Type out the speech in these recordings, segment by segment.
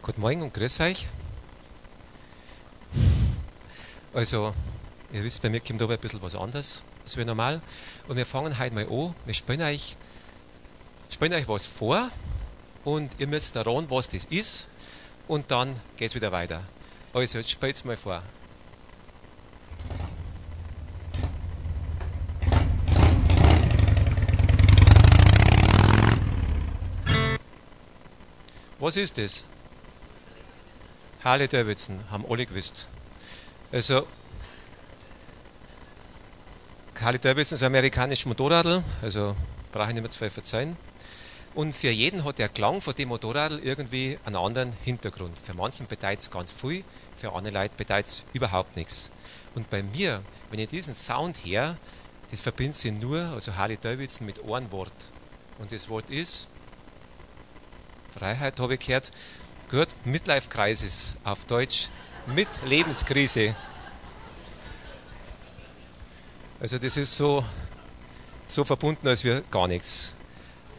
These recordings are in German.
Guten Morgen und grüß euch. Also, ihr wisst, bei mir kommt aber ein bisschen was anderes als wie normal. Und wir fangen heute mal an. Wir spielen euch, spielen euch was vor und ihr müsst daran, was das ist. Und dann geht es wieder weiter. Also, jetzt spielt es mal vor. Was ist das? Harley Davidson, haben alle gewusst. Also, Harley Davidson ist ein amerikanisches Motorradl, also brauche ich nicht mehr zwei verzeihen. Und für jeden hat der Klang von dem Motorradl irgendwie einen anderen Hintergrund. Für manchen bedeutet es ganz viel, für andere Leute bedeutet es überhaupt nichts. Und bei mir, wenn ich diesen Sound her, das verbindet sich nur, also Harley Davidson, mit einem Wort. Und das Wort ist Freiheit, habe ich gehört. Gehört Midlife Crisis auf Deutsch. Mit Lebenskrise. Also das ist so, so verbunden, als wir gar nichts.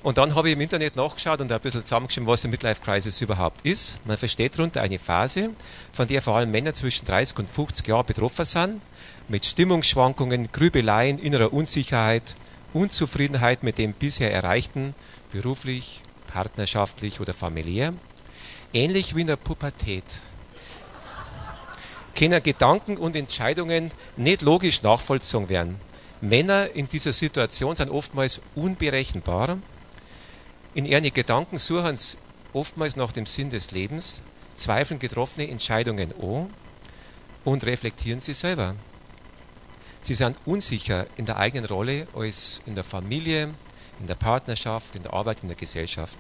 Und dann habe ich im Internet nachgeschaut und ein bisschen zusammengeschrieben, was eine Midlife Crisis überhaupt ist. Man versteht darunter eine Phase, von der vor allem Männer zwischen 30 und 50 Jahren betroffen sind, mit Stimmungsschwankungen, Grübeleien, innerer Unsicherheit, Unzufriedenheit mit dem bisher Erreichten, beruflich, partnerschaftlich oder familiär, ähnlich wie in der Pubertät, können Gedanken und Entscheidungen nicht logisch nachvollzogen werden. Männer in dieser Situation sind oftmals unberechenbar. In ihren Gedanken suchen sie oftmals nach dem Sinn des Lebens, zweifeln getroffene Entscheidungen an und reflektieren sie selber. Sie sind unsicher in der eigenen Rolle als in der Familie, in der Partnerschaft, in der Arbeit, in der Gesellschaft.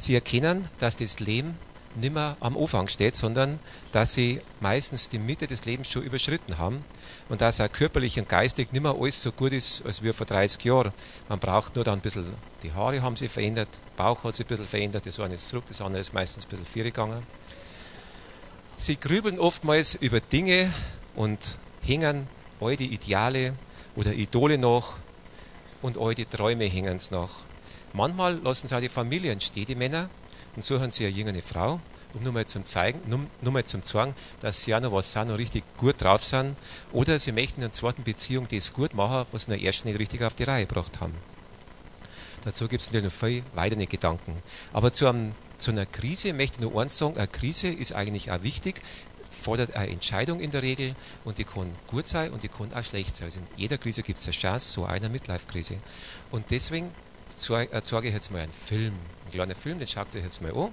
Sie erkennen, dass das Leben nicht mehr am Anfang steht, sondern dass sie meistens die Mitte des Lebens schon überschritten haben und dass auch körperlich und geistig nicht mehr alles so gut ist, als wir vor 30 Jahren. Man braucht nur dann ein bisschen, die Haare haben sich verändert, Bauch hat sich ein bisschen verändert, das eine ist zurück, das andere ist meistens ein bisschen vier gegangen. Sie grübeln oftmals über Dinge und hängen alte Ideale oder Idole nach, und alte Träume hängen sie nach. Manchmal lassen sie auch die Familien stehen, die Männer, und suchen sie eine junge Frau, um nur mal zum zeigen, nur, nur mal zum zeigen, dass sie auch noch was sind, noch richtig gut drauf sind. Oder sie möchten in der zweiten Beziehung das gut machen, was sie in der ersten nicht richtig auf die Reihe gebracht haben. Dazu gibt es natürlich noch viel weitere Gedanken. Aber zu, einem, zu einer Krise möchte ich nur eins sagen, eine Krise ist eigentlich auch wichtig, fordert eine Entscheidung in der Regel und die kann gut sein und die kann auch schlecht sein. Also in jeder Krise gibt es eine Chance, so einer Midlife-Krise. Und deswegen zeige ich jetzt mal einen Film, einen kleinen Film, den schaut euch jetzt mal an.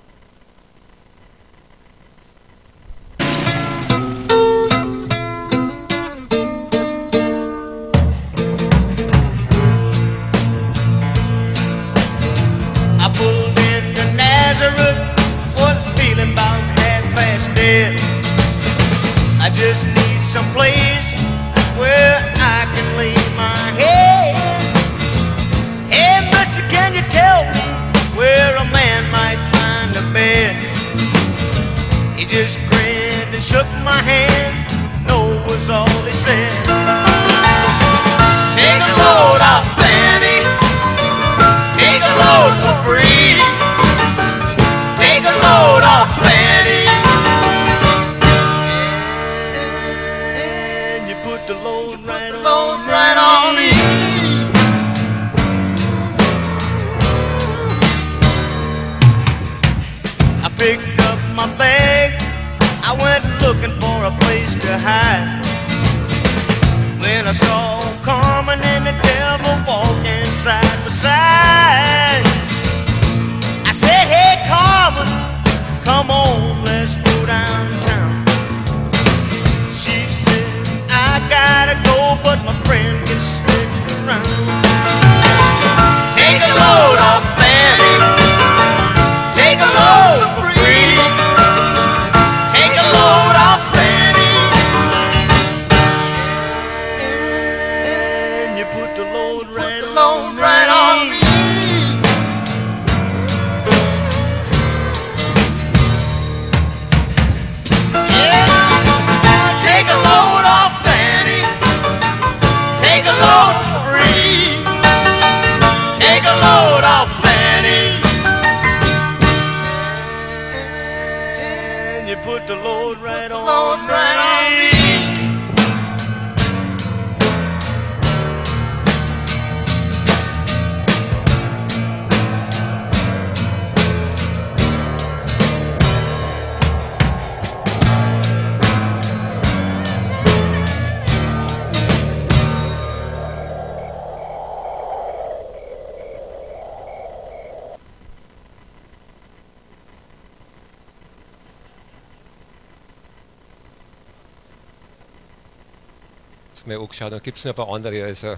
Angeschaut und gibt es noch ein paar andere. Also,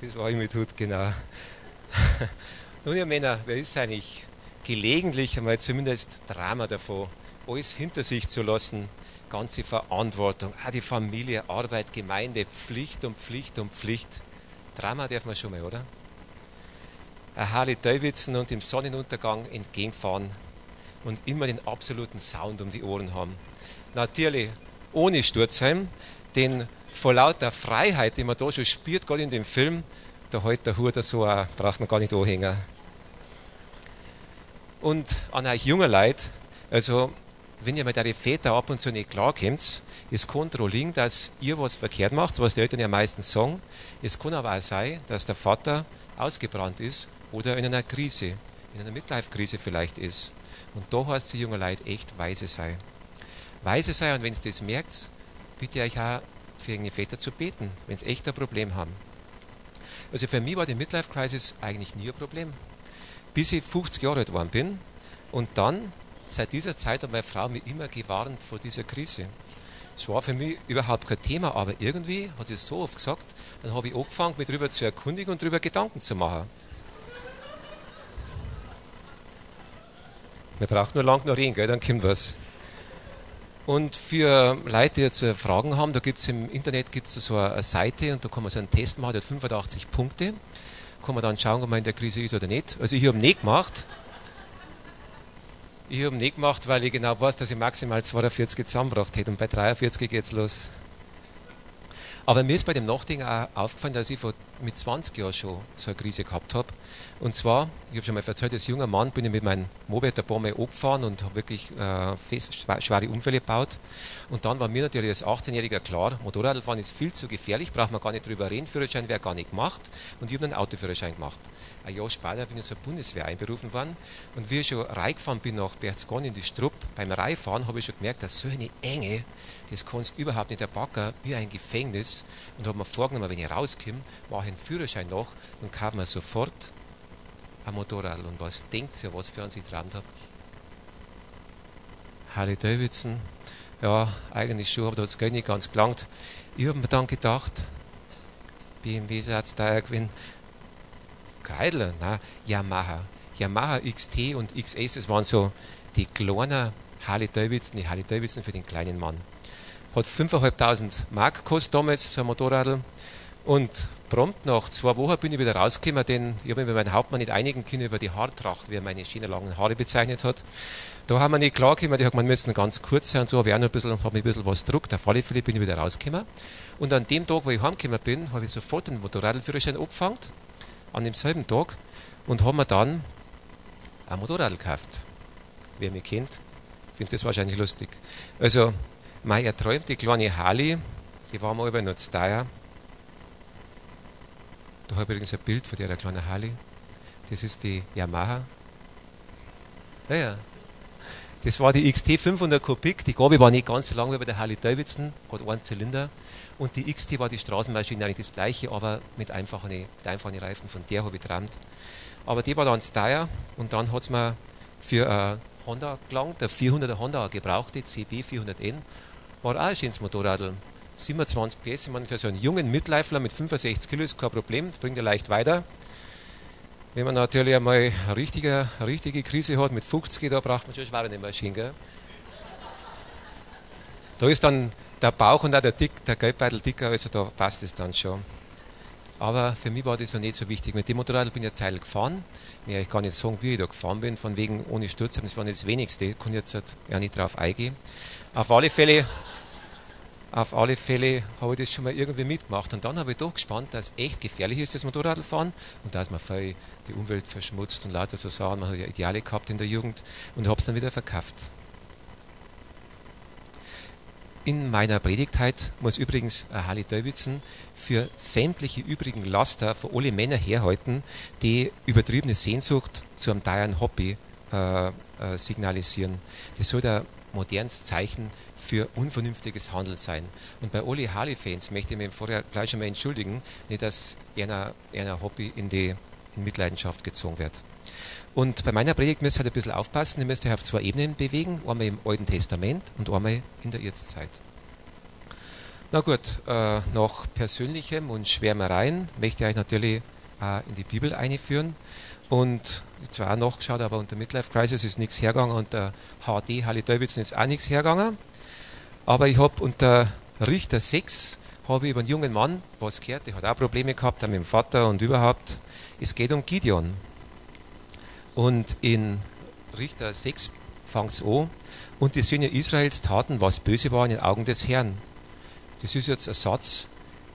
das war ich mit Hut, genau. Nun, ihr Männer, wer ist eigentlich gelegentlich einmal zumindest Drama davon, alles hinter sich zu lassen, ganze Verantwortung, auch die Familie, Arbeit, Gemeinde, Pflicht und Pflicht und Pflicht. Drama darf man schon mal, oder? Harley Davidson und im Sonnenuntergang entgegenfahren und immer den absoluten Sound um die Ohren haben. Natürlich ohne Sturzheim, denn vor lauter Freiheit, die man da schon spürt, gerade in dem Film, da hält der Hut so, auch, braucht man gar nicht anhängen. Und an euch junger Leute, also wenn ihr mit eure Väter ab und zu nicht klarkommt, es kann daran dass ihr was verkehrt macht, was die Eltern ja meistens sagen. Es kann aber auch sein, dass der Vater ausgebrannt ist oder in einer Krise, in einer Midlife-Krise vielleicht ist. Und da heißt die junge Leute echt weise sein weise sei und wenn ihr das merkt, bitte euch auch für irgendeine Väter zu beten, wenn sie echt ein Problem haben. Also für mich war die Midlife Crisis eigentlich nie ein Problem. Bis ich 50 Jahre alt geworden bin und dann, seit dieser Zeit hat meine Frau mich immer gewarnt vor dieser Krise. Es war für mich überhaupt kein Thema, aber irgendwie hat sie es so oft gesagt, dann habe ich angefangen, mich darüber zu erkundigen und darüber Gedanken zu machen. Man braucht nur lang noch reden, gell? dann kommt was. Und für Leute, die jetzt äh, Fragen haben, da gibt es im Internet gibt's so eine Seite und da kann man so einen Test machen, der hat 85 Punkte. Kann man dann schauen, ob man in der Krise ist oder nicht. Also ich habe nicht gemacht. Ich habe nicht gemacht, weil ich genau weiß, dass ich maximal 42 zusammengebracht hätte und bei 43 geht es los. Aber mir ist bei dem Nachdenken auch aufgefallen, dass ich vor, mit 20 Jahren schon so eine Krise gehabt habe. Und zwar, ich habe schon mal erzählt, als junger Mann bin ich mit meinem Moped ein paar Mal angefahren und habe wirklich äh, fest, schwere Unfälle gebaut. Und dann war mir natürlich als 18-Jähriger klar, Motorradfahren ist viel zu gefährlich, braucht man gar nicht drüber reden, Führerschein wäre gar nicht gemacht. Und ich habe einen Autoführerschein gemacht. Ein Jahr später bin ich zur Bundeswehr einberufen worden. Und wie ich schon reingefahren bin nach Berchtesgaden in die Strupp, beim Reinfahren habe ich schon gemerkt, dass so eine Enge, das kannst du überhaupt nicht erbacken, wie ein Gefängnis. Und habe mir vorgenommen, wenn ich rauskomme, mache einen Führerschein nach und kaufe mir sofort ein Motorrad. Und was denkt ihr, was für uns ich geträumt habt? Harley Davidson, ja, eigentlich schon, aber da hat es nicht ganz gelangt. Ich habe mir dann gedacht, BMW hat es da gewinnen. Kreidler, nein, Yamaha. Yamaha XT und XS, das waren so die kleinen Harley Davidson, die Harley Davidson für den kleinen Mann. Hat 5.500 Mark gekostet damals, so ein Motorrad. Und prompt nach zwei Wochen bin ich wieder rausgekommen, denn ich habe mich mit meinem Hauptmann nicht einigen können über die Haartracht, wie er meine schönen langen Haare bezeichnet hat. Da haben wir nicht klar gekommen, ich habe man müssen ganz kurz sein und so, habe ich auch noch ein bisschen, ein bisschen was gedruckt. Auf alle Fälle bin ich wieder rausgekommen. Und an dem Tag, wo ich heimgekommen bin, habe ich sofort den Motorradführerschein abgefangen, an demselben Tag, und habe mir dann ein Motorrad gekauft. Wer mich kennt, findet das wahrscheinlich lustig. Also, meine erträumte kleine Harley, die war mal über Nutzteier, da habe ich übrigens ein Bild von der kleinen Harley. Das ist die Yamaha. Naja. Das war die XT 500 Kubik. Die Gabe war nicht ganz so lang wie bei der Harley Davidson, hat einen Zylinder. Und die XT war die Straßenmaschine eigentlich das gleiche, aber mit einfachen, einfachen Reifen. Von der habe ich geträumt. Aber die war dann teuer und dann hat es mir für ein Honda gelangt, der 400er Honda gebrauchte CB 400N, war auch ein schönes Motorrad. 27 PS, ich meine, für so einen jungen Midlifeler mit 65 Kilo ist kein Problem, das bringt er leicht weiter. Wenn man natürlich einmal eine richtige, eine richtige Krise hat mit 50, da braucht man schon schwere Maschine. Gell? Da ist dann der Bauch und auch der, Dick, der Geldbeutel dicker, also da passt es dann schon. Aber für mich war das noch nicht so wichtig. Mit dem Motorrad bin ich eine Zeit gefahren. Ja, ich kann nicht sagen, wie ich da gefahren bin, von wegen ohne Sturz, das war nicht das Wenigste, ich jetzt halt ja nicht drauf eingehen. Auf alle Fälle Auf alle Fälle habe ich das schon mal irgendwie mitgemacht und dann habe ich doch gespannt, dass es echt gefährlich ist, das Motorradfahren und dass man viel die Umwelt verschmutzt und lauter so Sachen. Man hat ja Ideale gehabt in der Jugend und habe es dann wieder verkauft. In meiner Predigtheit muss übrigens Harley Davidson für sämtliche übrigen Laster für alle Männer herhalten, die übertriebene Sehnsucht zu einem teuren Hobby äh, äh, signalisieren. Das soll der modernes Zeichen für unvernünftiges Handeln sein. Und bei alle Harley-Fans möchte ich mich vorher gleich schon mal entschuldigen, nicht, dass einer, einer Hobby in die in Mitleidenschaft gezogen wird. Und bei meiner Predigt müsst ihr halt ein bisschen aufpassen, ihr müsst euch auf zwei Ebenen bewegen, einmal im Alten Testament und einmal in der Jetztzeit. Na gut, äh, nach persönlichem und Schwärmereien möchte ich euch natürlich äh, in die Bibel einführen. Und zwar auch nachgeschaut, aber unter Midlife Crisis ist nichts hergegangen, unter HD Harley Davidson ist auch nichts hergegangen. Aber ich habe unter Richter 6 habe ich über einen jungen Mann was gehört, der hat auch Probleme gehabt, mit dem Vater und überhaupt. Es geht um Gideon. Und in Richter 6 fängt es an. Und die Söhne Israels taten, was böse war in den Augen des Herrn. Das ist jetzt ein Satz,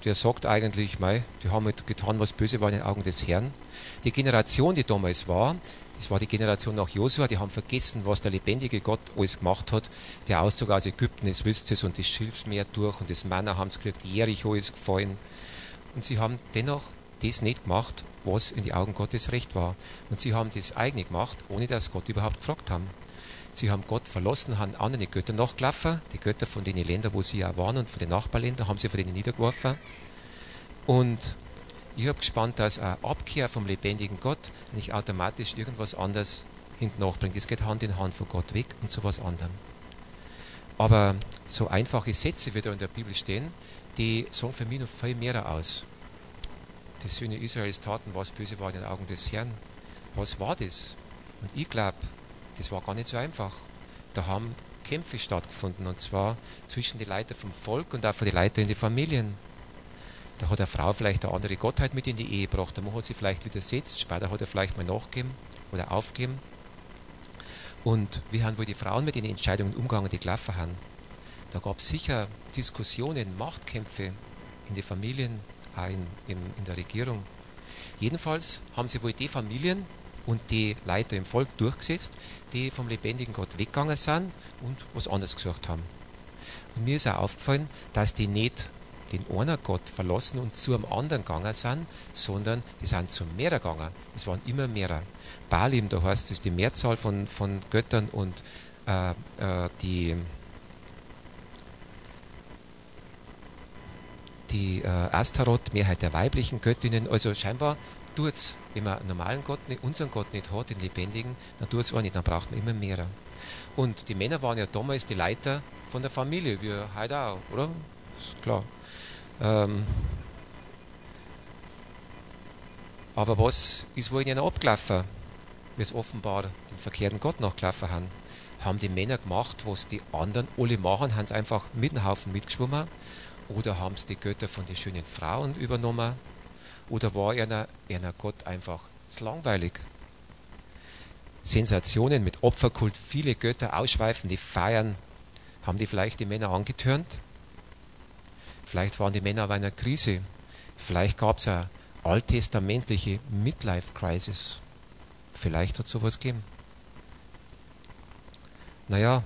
der sagt eigentlich, mei, die haben halt getan, was böse war in den Augen des Herrn. Die Generation, die damals war, das war die Generation nach Josua, die haben vergessen, was der lebendige Gott alles gemacht hat. Der Auszug aus Ägypten, das wisst ihr, und das Schilfsmeer durch und das Männer haben es gekriegt, Jericho ist gefallen. Und sie haben dennoch das nicht gemacht, was in die Augen Gottes recht war. Und sie haben das eigene gemacht, ohne dass Gott überhaupt gefragt haben. Sie haben Gott verlassen, haben andere Götter nachgelaufen, die Götter von den Ländern, wo sie auch waren und von den Nachbarländern, haben sie von denen niedergeworfen. Und ich habe gespannt, dass eine Abkehr vom lebendigen Gott nicht automatisch irgendwas anderes hinten nachbringt. Es geht Hand in Hand von Gott weg und zu was anderem. Aber so einfache Sätze, wie da in der Bibel stehen, die sagen für mich noch viel mehr aus. Die Söhne Israels taten, was böse war in den Augen des Herrn. Was war das? Und ich glaube, das war gar nicht so einfach. Da haben Kämpfe stattgefunden, und zwar zwischen den Leitern vom Volk und auch für die Leiter in die Familien. Da hat eine Frau vielleicht eine andere Gottheit mit in die Ehe gebracht. Der Mann hat sie vielleicht widersetzt, später hat er vielleicht mal nachgegeben oder aufgegeben. Und wie haben wohl die Frauen mit den Entscheidungen umgegangen, die gelaufen haben? Da gab es sicher Diskussionen, Machtkämpfe in den Familien, auch in, in, in der Regierung. Jedenfalls haben sie wohl die Familien und die Leiter im Volk durchgesetzt, die vom lebendigen Gott weggegangen sind und was anderes gesucht haben. Und mir ist auch aufgefallen, dass die nicht den einen Gott verlassen und zu einem anderen gegangen sind, sondern die sind zu mehrere gegangen. Es waren immer mehrere. Balim, da heißt es die Mehrzahl von, von Göttern und äh, äh, die, die äh, Astaroth, Mehrheit der weiblichen Göttinnen. Also scheinbar tut es, wenn man einen normalen Gott, nicht, unseren Gott nicht hat, den lebendigen, dann tut es auch nicht, dann braucht man immer mehrere. Und die Männer waren ja damals die Leiter von der Familie, wie heute auch, oder? Ist klar. Ähm, aber was ist wohl in ihnen abgelaufen, wie es offenbar dem verkehrten Gott nachgelaufen haben? Haben die Männer gemacht, was die anderen alle machen, haben sie einfach mit dem Haufen mitgeschwommen? Oder haben sie die Götter von den schönen Frauen übernommen? Oder war einer, einer Gott einfach langweilig? Sensationen mit Opferkult, viele Götter ausschweifen, die feiern, haben die vielleicht die Männer angetürnt? Vielleicht waren die Männer auf einer Krise. Vielleicht gab es eine alttestamentliche Midlife-Crisis. Vielleicht hat es sowas gegeben. Naja,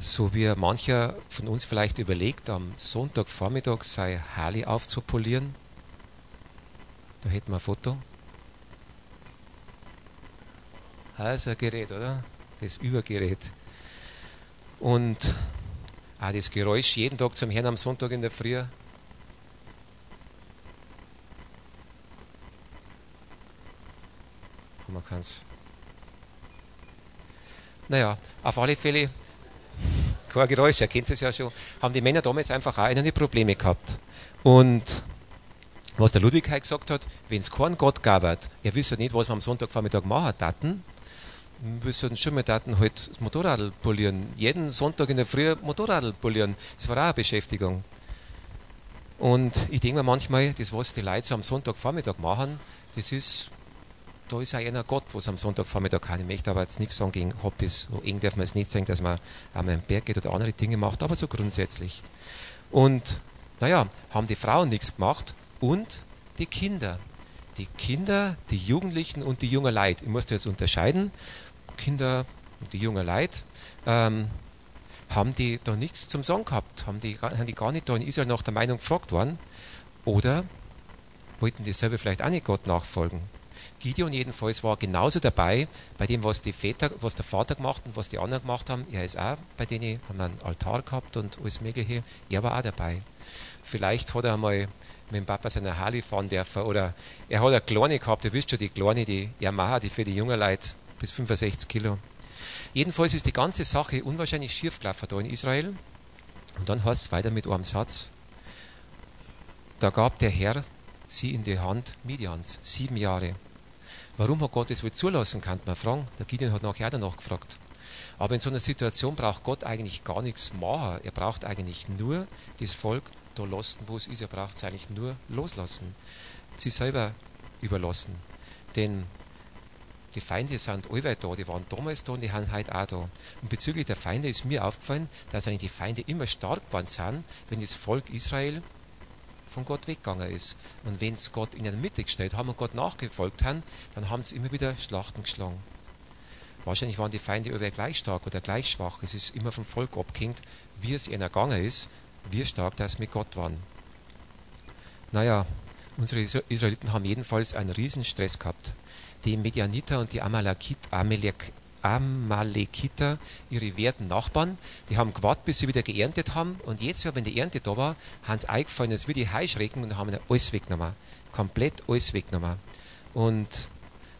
so wie mancher von uns vielleicht überlegt, am Sonntagvormittag sei Harley aufzupolieren. Da hätten wir ein Foto. Also ein Gerät, oder? Das Übergerät. Und auch das Geräusch jeden Tag zum Herrn am Sonntag in der Früh. Man kann es. Naja, auf alle Fälle, kein Geräusch, ihr es ja schon, haben die Männer damals einfach auch eine Probleme gehabt. Und was der Ludwig heute gesagt hat, wenn es keinen Gott gab, er wisse nicht, was wir am Sonntagvormittag machen taten, wir sollten schon mal Daten halt das Motorrad polieren. Jeden Sonntag in der Früh Motorrad polieren. Das war auch eine Beschäftigung. Und ich denke mir manchmal, das, was die Leute so am Sonntagvormittag machen, das ist, da ist auch einer Gott, was am Sonntagvormittag kann. Ich möchte aber jetzt nichts sagen gegen Hobbys. So eng darf man es nicht sagen, dass man einmal am Berg geht oder andere Dinge macht, aber so grundsätzlich. Und naja, haben die Frauen nichts gemacht und die Kinder. Die Kinder, die Jugendlichen und die junge Leid. Ich muss jetzt unterscheiden. Kinder und die junge Leid. Ähm, haben die da nichts zum Sagen gehabt? Haben die, haben die gar nicht da in Israel nach der Meinung gefragt worden? Oder wollten die selber vielleicht auch nicht Gott nachfolgen? Gideon jedenfalls war genauso dabei bei dem, was, die Väter, was der Vater gemacht und was die anderen gemacht haben. Er ist auch bei denen, haben einen Altar gehabt und alles Mögliche. Er war auch dabei. Vielleicht hat er einmal mit dem Papa seiner Harley fahren dürfen oder er hat eine Kleine gehabt, ihr wisst schon, die Kleine, die Yamaha, die für die jungen Leute bis 65 Kilo. Jedenfalls ist die ganze Sache unwahrscheinlich schief gelaufen da in Israel. Und dann heißt es weiter mit einem Satz, da gab der Herr sie in die Hand Midians, sieben Jahre. Warum hat Gott das wohl zulassen, kann man fragen. Der Gideon hat nachher danach gefragt. Aber in so einer Situation braucht Gott eigentlich gar nichts machen. Er braucht eigentlich nur das Volk da lassen, wo es ist. Er braucht es eigentlich nur loslassen. Sie selber überlassen. Denn die Feinde sind allweit da, die waren damals da und die haben heute auch da. Und bezüglich der Feinde ist mir aufgefallen, dass eigentlich die Feinde immer stark geworden sind, wenn das Volk Israel von Gott weggegangen ist. Und wenn es Gott in der Mitte gestellt haben und Gott nachgefolgt haben, dann haben sie immer wieder Schlachten geschlagen. Wahrscheinlich waren die Feinde über gleich stark oder gleich schwach. Es ist immer vom Volk abgehängt, wie es ihnen ergangen ist, wie stark das mit Gott waren. Naja, unsere Israeliten haben jedenfalls einen riesen Stress gehabt. Die Medianiter und die Amalekit, Amalek, Amalekiter, ihre werten Nachbarn, die haben gewartet, bis sie wieder geerntet haben. Und jetzt, wenn die Ernte da war, haben sie eingefallen, als wie die Heuschrecken und haben alles weggenommen. Komplett alles weggenommen. Und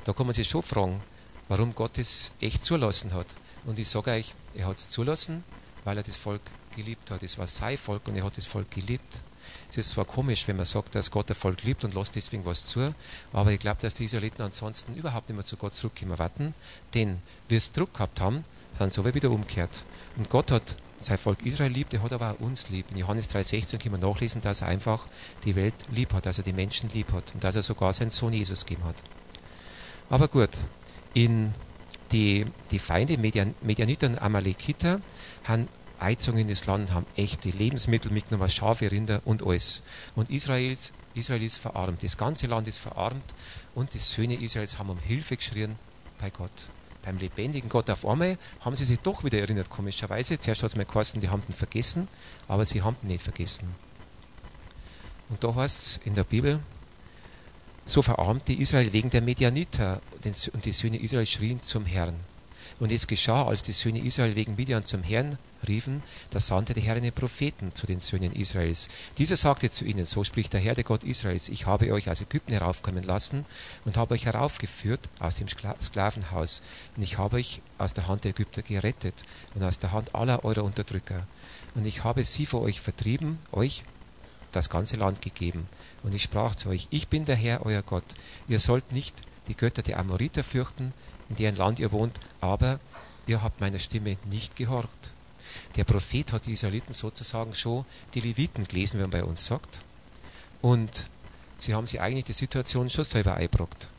da kann man sich schon fragen, warum Gott es echt zulassen hat. Und ich sage euch, er hat es zulassen, weil er das Volk geliebt hat. Es war sein Volk und er hat das Volk geliebt. Es ist zwar komisch, wenn man sagt, dass Gott das Volk liebt und lässt deswegen was zu, aber ich glaube, dass die Israeliten ansonsten überhaupt nicht mehr zu Gott zurückkommen warten, denn wir es Druck gehabt haben, sind so wieder umgekehrt. Und Gott hat sein Volk Israel liebt, er hat aber auch uns lieb. In Johannes 3,16 können wir nachlesen, dass er einfach die Welt lieb hat, dass er die Menschen lieb hat und dass er sogar seinen Sohn Jesus gegeben hat. Aber gut, in die, die Feinde, Median, Medianiter und Amalekiter, haben Einzungen in das Land, haben echte Lebensmittel mitgenommen, Schafe, Rinder und alles. Und Israels, Israel ist verarmt. Das ganze Land ist verarmt und die Söhne Israels haben um Hilfe geschrien bei Gott. Beim lebendigen Gott auf einmal haben sie sich doch wieder erinnert, komischerweise. Zuerst hat es mal geheißen, die haben ihn vergessen, aber sie haben ihn nicht vergessen. Und da heißt es in der Bibel, so verarmte Israel wegen der Medianiter und die Söhne Israel schrien zum Herrn. Und es geschah, als die Söhne Israel wegen Midian zum Herrn riefen, da sandte der Herr einen Propheten zu den Söhnen Israels. Dieser sagte zu ihnen, so spricht der Herr, der Gott Israels, ich habe euch aus Ägypten heraufkommen lassen und habe euch heraufgeführt aus dem Sklavenhaus. Und ich habe euch aus der Hand der Ägypter gerettet und aus der Hand aller eurer Unterdrücker. Und ich habe sie vor euch vertrieben, euch das ganze Land gegeben. Und ich sprach zu euch, ich bin der Herr, euer Gott. Ihr sollt nicht die Götter der Amoriter fürchten, in deren Land ihr wohnt, aber ihr habt meiner Stimme nicht gehorcht. Der Prophet hat die Israeliten sozusagen schon die Leviten gelesen, wie man bei uns sagt. Und sie haben sich eigentlich die Situation schon selber eingebrockt.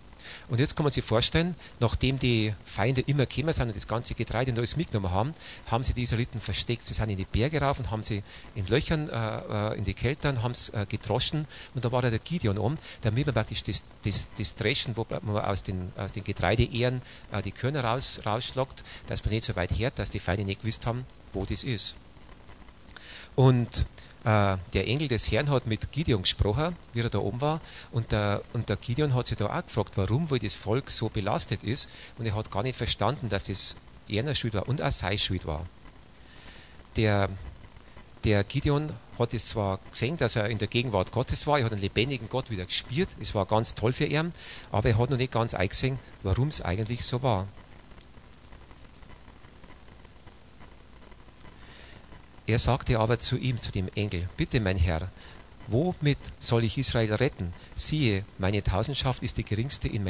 Und jetzt kann man sich vorstellen, nachdem die Feinde immer gekommen sind und das ganze Getreide und mitgenommen haben, haben sie die Israeliten versteckt. Sie sind in die Berge rauf und haben sie in Löchern, äh, äh in die Keltern, haben es äh, gedroschen und da war der Gideon um, damit man praktisch das, das, das Dreschen, wo man aus den, aus den Getreideehren äh, die Körner raus, rausschlagt, dass man nicht so weit hört, dass die Feinde nicht gewusst haben, wo das ist. Und der Engel des Herrn hat mit Gideon gesprochen, wie er da oben war, und der, und der Gideon hat sich da auch gefragt, warum wohl das Volk so belastet ist, und er hat gar nicht verstanden, dass das einer Schuld war und auch sein Schuld war. Der, der Gideon hat es zwar gesehen, dass er in der Gegenwart Gottes war, er hat einen lebendigen Gott wieder gespielt, es war ganz toll für ihn, aber er hat noch nicht ganz eingesehen, warum es eigentlich so war. Er sagte aber zu ihm, zu dem Engel, bitte mein Herr, womit soll ich Israel retten? Siehe, meine Tausendschaft ist die geringste in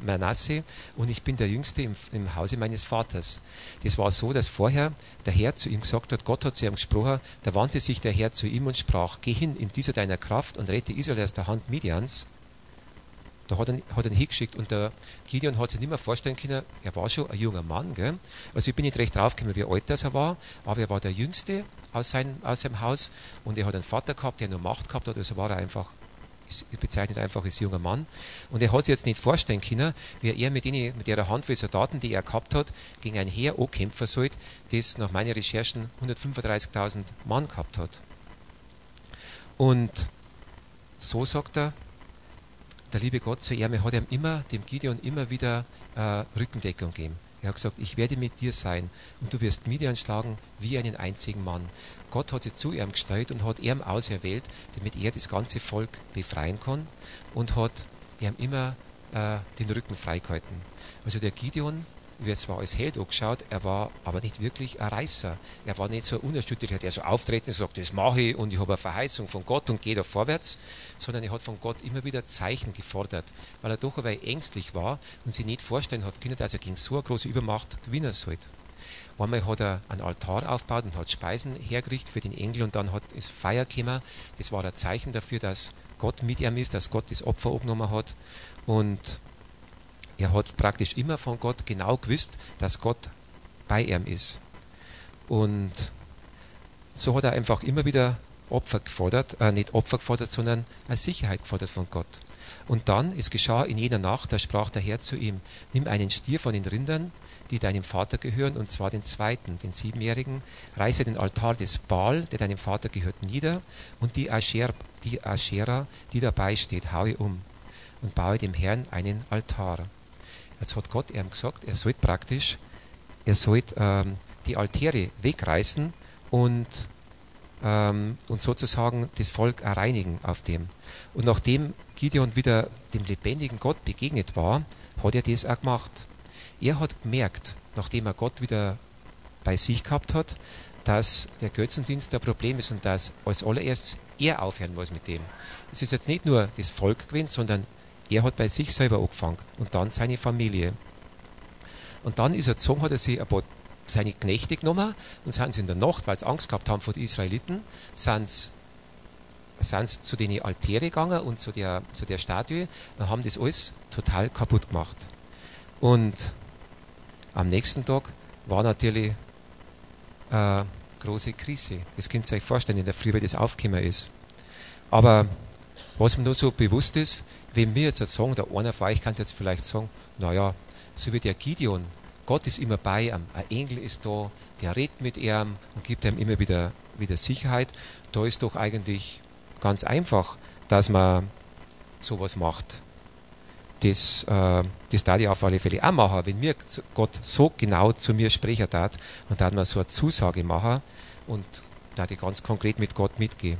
Manasse und ich bin der Jüngste im, im, Hause meines Vaters. Das war so, dass vorher der Herr zu ihm gesagt hat, Gott hat zu ihm gesprochen, da wandte sich der Herr zu ihm und sprach, geh hin in dieser deiner Kraft und rette Israel aus der Hand Midians. Da hat er, hat er ihn hingeschickt und der Gideon hat sich nicht mehr vorstellen können, er war schon ein junger Mann. Gell? Also ich bin nicht recht draufgekommen, wie alt das er war, aber er war der Jüngste aus, sein, aus seinem Haus und er hat einen Vater gehabt, der nur Macht gehabt hat, also war er einfach, ich bezeichne einfach als junger Mann. Und er hat sich jetzt nicht vorstellen können, wie er mit, denen, mit der Handvoll Soldaten, die er gehabt hat, gegen ein Heer ankämpfen sollte, das nach meinen Recherchen 135.000 Mann gehabt hat. Und so sagt er, der liebe Gott zu ihm, er hat ihm immer, dem Gideon immer wieder äh, Rückendeckung gegeben. Er hat gesagt, ich werde mit dir sein und du wirst Midian schlagen wie einen einzigen Mann. Gott hat sich zu ihm gestellt und hat ihm auserwählt, damit er das ganze Volk befreien kann und hat ihm immer äh, den Rücken freigehalten. Also der Gideon wird zwar als Held angeschaut, er war aber nicht wirklich ein Reißer. Er war nicht so ein unerschütterlicher, der so auftreten und sagt, das mache ich und ich habe eine Verheißung von Gott und gehe da vorwärts, sondern er hat von Gott immer wieder Zeichen gefordert, weil er doch aber ängstlich war und sich nicht vorstellen hat können, dass er gegen so eine große Übermacht gewinnen sollte. Einmal hat er einen Altar aufgebaut und hat Speisen hergerichtet für den Engel und dann hat es Feier gekommen. Das war ein Zeichen dafür, dass Gott mit ihm ist, dass Gott das Opfer angenommen hat und er hat praktisch immer von Gott genau gewusst, dass Gott bei ihm ist. Und so hat er einfach immer wieder Opfer gefordert, äh, nicht Opfer gefordert, sondern eine Sicherheit gefordert von Gott. Und dann, es geschah in jener Nacht, da sprach der Herr zu ihm, nimm einen Stier von den Rindern, die deinem Vater gehören, und zwar den zweiten, den siebenjährigen, reiße den Altar des Baal, der deinem Vater gehört, nieder, und die, Asher, die Aschera, die dabei steht, haue um, und baue dem Herrn einen Altar. Jetzt hat Gott ihm gesagt, er sollte praktisch, er sollte ähm, die Altäre wegreißen und, ähm, und sozusagen das Volk reinigen auf dem. Und nachdem Gideon wieder dem lebendigen Gott begegnet war, hat er das auch gemacht. Er hat gemerkt, nachdem er Gott wieder bei sich gehabt hat, dass der Götzendienst ein Problem ist und dass als allererstes er aufhören muss mit dem. Es ist jetzt nicht nur das Volk gewesen, sondern er hat bei sich selber angefangen und dann seine Familie. Und dann ist er gezogen, hat er sich ein paar seine Knechte genommen und sind sie in der Nacht, weil sie Angst gehabt haben vor den Israeliten, sind sie sind sie zu den Altäre gegangen und zu der, zu der Statue und haben das alles total kaputt gemacht. Und am nächsten Tag war natürlich eine äh, große Krise. Das könnt ihr euch vorstellen, in der Früh, wie das aufgekommen ist. Aber was mir nur so bewusst ist, wenn wir jetzt sagen, der eine von euch kann jetzt vielleicht sagen, naja, so wie der Gideon, Gott ist immer bei ihm, ein Engel ist da, der redet mit ihm und gibt ihm immer wieder, wieder Sicherheit. Da ist doch eigentlich ganz einfach, dass man sowas macht. Das, äh, das darf ich auf alle Fälle auch machen, wenn mir Gott so genau zu mir sprechen darf und da man so eine Zusage machen und da ich ganz konkret mit Gott mitgehe.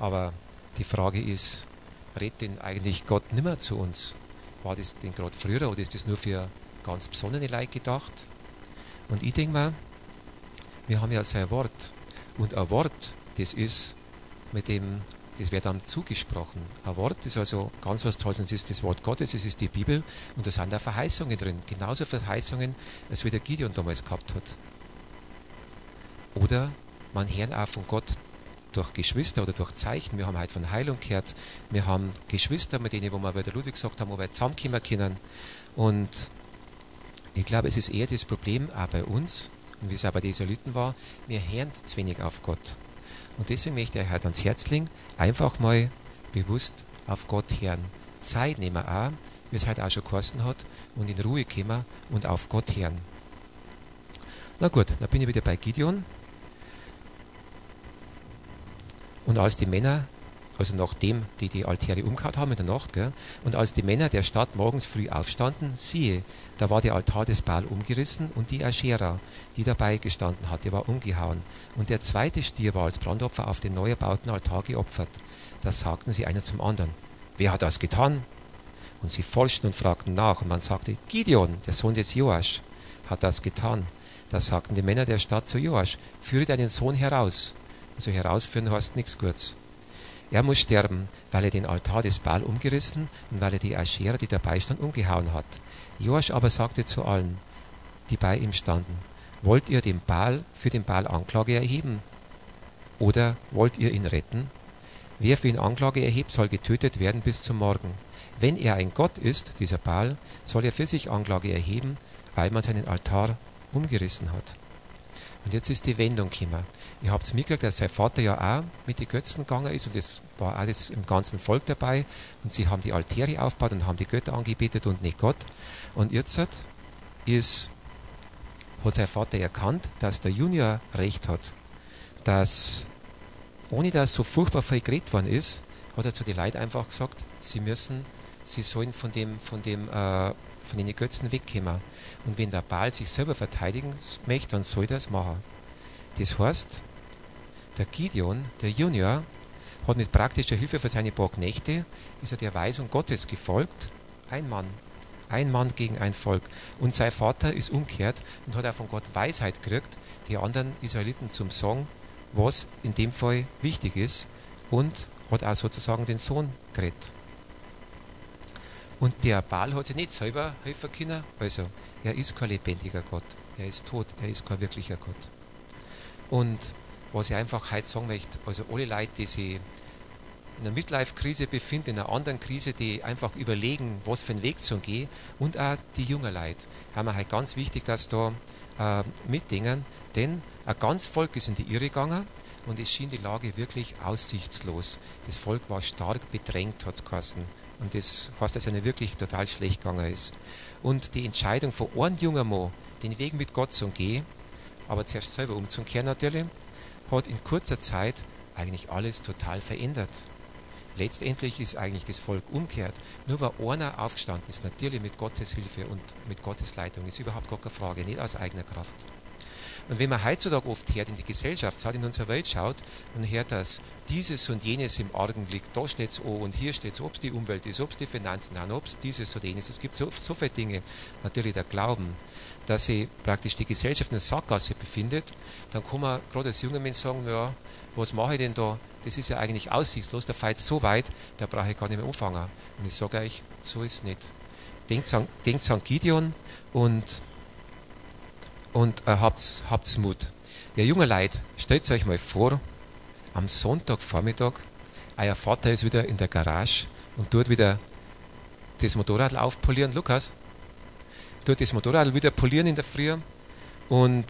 Aber die Frage ist, redet denn eigentlich Gott nimmer zu uns? War das denn gerade früher oder ist das nur für ganz besondere Leute gedacht? Und ich denke mal, wir haben ja sein Wort. Und ein Wort, das ist mit dem, das wird dann zugesprochen. Ein Wort ist also ganz was Tolles. Es ist das Wort Gottes, es ist die Bibel und da sind da Verheißungen drin. Genauso Verheißungen, als wie der Gideon damals gehabt hat. Oder man hört auch von Gott durch Geschwister oder durch Zeichen. Wir haben heute von Heilung gehört. Wir haben Geschwister, mit denen, wo wir bei der Ludwig gesagt haben, wo wir zusammenkommen können. Und ich glaube, es ist eher das Problem auch bei uns, und wie es auch bei den Israeliten war, wir hören zu wenig auf Gott. Und deswegen möchte ich euch heute ans Herz legen, einfach mal bewusst auf Gott hören. Zeit nehmen auch, wie es heute auch schon geheißen hat, und in Ruhe kommen und auf Gott hören. Na gut, dann bin ich wieder bei Gideon. Und als die Männer, also nachdem die die Altäre umgehauen haben in der Nacht, gell, und als die Männer der Stadt morgens früh aufstanden, siehe, da war der Altar des Baal umgerissen und die Aschera, die dabei gestanden hatte, war umgehauen. Und der zweite Stier war als Brandopfer auf den neu erbauten Altar geopfert. Das sagten sie einer zum anderen. Wer hat das getan? Und sie forschten und fragten nach, und man sagte, Gideon, der Sohn des Joasch, hat das getan. Da sagten die Männer der Stadt zu Joasch, führe deinen Sohn heraus. Also herausführen heißt nichts Gutes. Er muss sterben, weil er den Altar des Baal umgerissen und weil er die Aschera, die dabei stand, umgehauen hat. Joasch aber sagte zu allen, die bei ihm standen, wollt ihr dem Baal für den Baal Anklage erheben? Oder wollt ihr ihn retten? Wer für ihn Anklage erhebt, soll getötet werden bis zum Morgen. wenn er ein Gott ist, dieser Baal, soll er für sich Anklage erheben, weil man seinen Altar umgerissen hat. Und jetzt ist die Wendung gekommen. Ihr habt es mitgekriegt, dass sein Vater ja auch mit den Götzen gegangen ist und es war alles im ganzen Volk dabei und sie haben die Altäre aufgebaut und haben die Götter angebetet und nicht Gott. Und jetzt ist, hat sein Vater erkannt, dass der Junior recht hat, dass ohne dass so furchtbar viel geredet worden ist, hat er zu den Leuten einfach gesagt, sie müssen, sie sollen von dem, von dem, äh, von den Götzen wegkommen. Und wenn der Baal sich selber verteidigen möchte, dann soll er das machen. Das heißt, der Gideon, der Junior, hat mit praktischer Hilfe für seine paar Knechte, ist er der Weisung Gottes gefolgt. Ein Mann. Ein Mann gegen ein Volk. Und sein Vater ist umgekehrt und hat auch von Gott Weisheit gekriegt, die anderen Israeliten zum Song, was in dem Fall wichtig ist und hat auch sozusagen den Sohn gerettet. Und der Baal hat sich nicht selber helfen können, also er ist kein lebendiger Gott, er ist tot, er ist kein wirklicher Gott. Und was ich einfach heute sagen möchte, also alle Leute, die sich in einer Midlife-Krise befinden, in einer anderen Krise, die einfach überlegen, was für einen Weg zu gehen, und auch die jungen Leute, haben wir halt ganz wichtig, dass da äh, mitdenken, denn ein ganz Volk ist in die Irre gegangen und es schien die Lage wirklich aussichtslos. Das Volk war stark bedrängt, hat es geheißen. Und das heißt, dass es ihnen wirklich total schlecht gegangen ist. Und die Entscheidung von einem jungen Mann, den Weg mit Gott zu gehen, aber zuerst selber umzukehren natürlich, hat in kurzer Zeit eigentlich alles total verändert. Letztendlich ist eigentlich das Volk umkehrt. Nur weil einer aufgestanden ist, natürlich mit Gottes Hilfe und mit Gottes Leitung, ist überhaupt gar keine Frage, nicht aus eigener Kraft. Und wenn man heutzutage oft hört in die Gesellschaft, in unserer Welt schaut und hört, dass dieses und jenes im Argen liegt, da steht es und hier steht es, ob es die Umwelt ist, ob es die Finanzen sind, ob es dieses oder jenes, es gibt so, so viele Dinge, natürlich der Glauben, dass sich praktisch die Gesellschaft in der Sackgasse befindet, dann kann man gerade als junger Mensch sagen, ja, was mache ich denn da? Das ist ja eigentlich aussichtslos, der Fight so weit, da brauche ich gar nicht mehr anfangen. Und ich sage euch, so ist es nicht. Denkt an, denkt an Gideon und und äh, habt's, habt's Mut. Ja, junge Leute, stellt euch mal vor, am Sonntagvormittag, euer Vater ist wieder in der Garage und tut wieder das Motorrad aufpolieren. Lukas, tut das Motorrad wieder polieren in der Früh und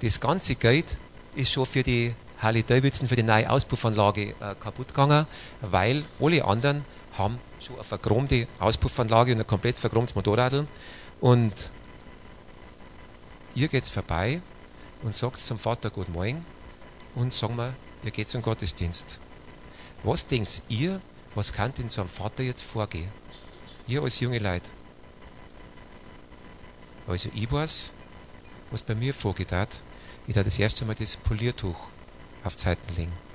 das ganze Geld ist schon für die Harley Davidson, für die neue Auspuffanlage äh, kaputt gegangen, weil alle anderen haben schon eine verchromte Auspuffanlage und ein komplett verchromtes Motorrad und ihr geht vorbei und sagt zum Vater Guten Morgen und sagen wir, ihr geht zum Gottesdienst. Was denkt ihr, was kann denn so einem Vater jetzt vorgehen? Ihr als junge Leute. Also ich weiß, was bei mir vorgeht hat. Ich da das erste Mal das Poliertuch auf Zeiten legen.